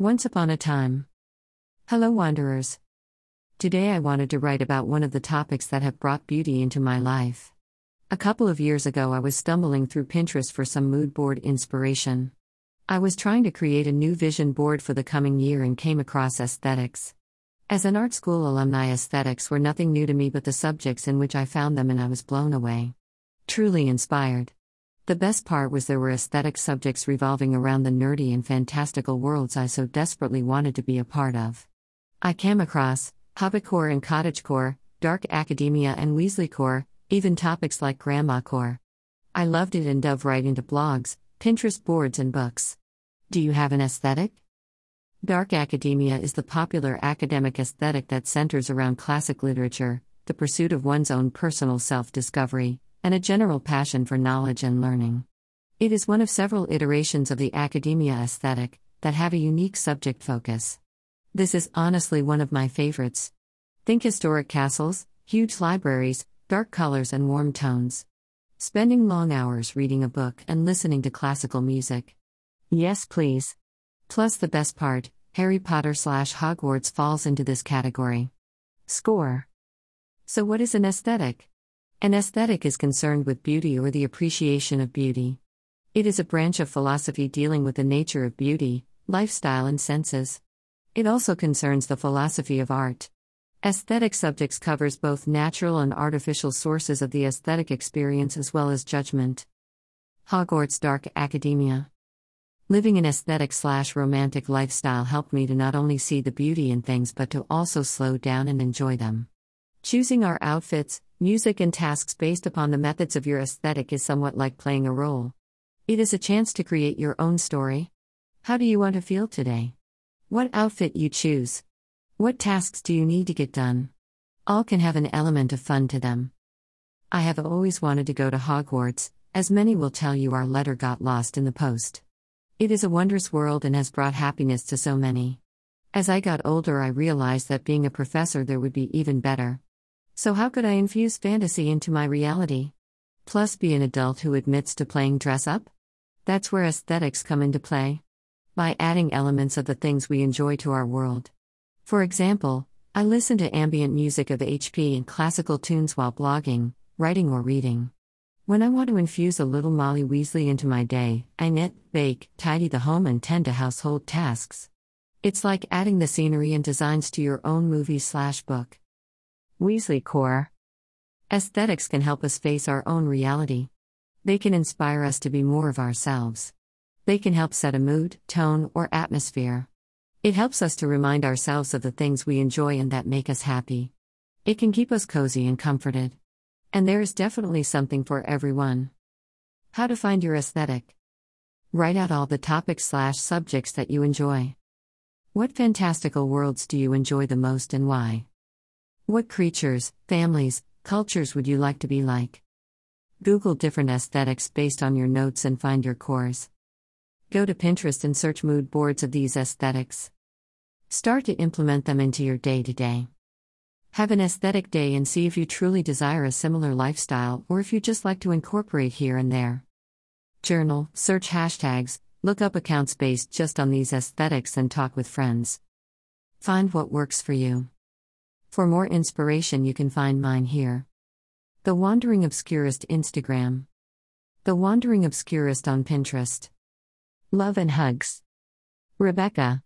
Once upon a time. Hello, wanderers. Today I wanted to write about one of the topics that have brought beauty into my life. A couple of years ago, I was stumbling through Pinterest for some mood board inspiration. I was trying to create a new vision board for the coming year and came across aesthetics. As an art school alumni, aesthetics were nothing new to me but the subjects in which I found them, and I was blown away. Truly inspired. The best part was there were aesthetic subjects revolving around the nerdy and fantastical worlds I so desperately wanted to be a part of. I came across Hobbitcore and Cottagecore, Dark Academia and Weasleycore, even topics like Grandmacore. I loved it and dove right into blogs, Pinterest boards, and books. Do you have an aesthetic? Dark academia is the popular academic aesthetic that centers around classic literature, the pursuit of one's own personal self discovery, and a general passion for knowledge and learning. It is one of several iterations of the academia aesthetic that have a unique subject focus. This is honestly one of my favorites. Think historic castles, huge libraries, dark colors, and warm tones. Spending long hours reading a book and listening to classical music. Yes, please. Plus, the best part Harry Potter slash Hogwarts falls into this category. Score. So, what is an aesthetic? An aesthetic is concerned with beauty or the appreciation of beauty. It is a branch of philosophy dealing with the nature of beauty, lifestyle, and senses. It also concerns the philosophy of art. Aesthetic subjects covers both natural and artificial sources of the aesthetic experience as well as judgment. Hogwarts Dark Academia. Living an aesthetic slash romantic lifestyle helped me to not only see the beauty in things but to also slow down and enjoy them. Choosing our outfits, Music and tasks based upon the methods of your aesthetic is somewhat like playing a role. It is a chance to create your own story. How do you want to feel today? What outfit you choose? What tasks do you need to get done? All can have an element of fun to them. I have always wanted to go to Hogwarts, as many will tell you our letter got lost in the post. It is a wondrous world and has brought happiness to so many. As I got older, I realized that being a professor there would be even better. So, how could I infuse fantasy into my reality? Plus, be an adult who admits to playing dress up? That's where aesthetics come into play. By adding elements of the things we enjoy to our world. For example, I listen to ambient music of HP and classical tunes while blogging, writing, or reading. When I want to infuse a little Molly Weasley into my day, I knit, bake, tidy the home, and tend to household tasks. It's like adding the scenery and designs to your own movie slash book. Weasleycore. Aesthetics can help us face our own reality. They can inspire us to be more of ourselves. They can help set a mood, tone, or atmosphere. It helps us to remind ourselves of the things we enjoy and that make us happy. It can keep us cozy and comforted. And there is definitely something for everyone. How to find your aesthetic. Write out all the topics slash subjects that you enjoy. What fantastical worlds do you enjoy the most and why? What creatures, families, cultures would you like to be like? Google different aesthetics based on your notes and find your cores. Go to Pinterest and search mood boards of these aesthetics. Start to implement them into your day to day. Have an aesthetic day and see if you truly desire a similar lifestyle or if you just like to incorporate here and there. Journal, search hashtags, look up accounts based just on these aesthetics and talk with friends. Find what works for you. For more inspiration, you can find mine here. The Wandering Obscurist Instagram. The Wandering Obscurist on Pinterest. Love and hugs. Rebecca.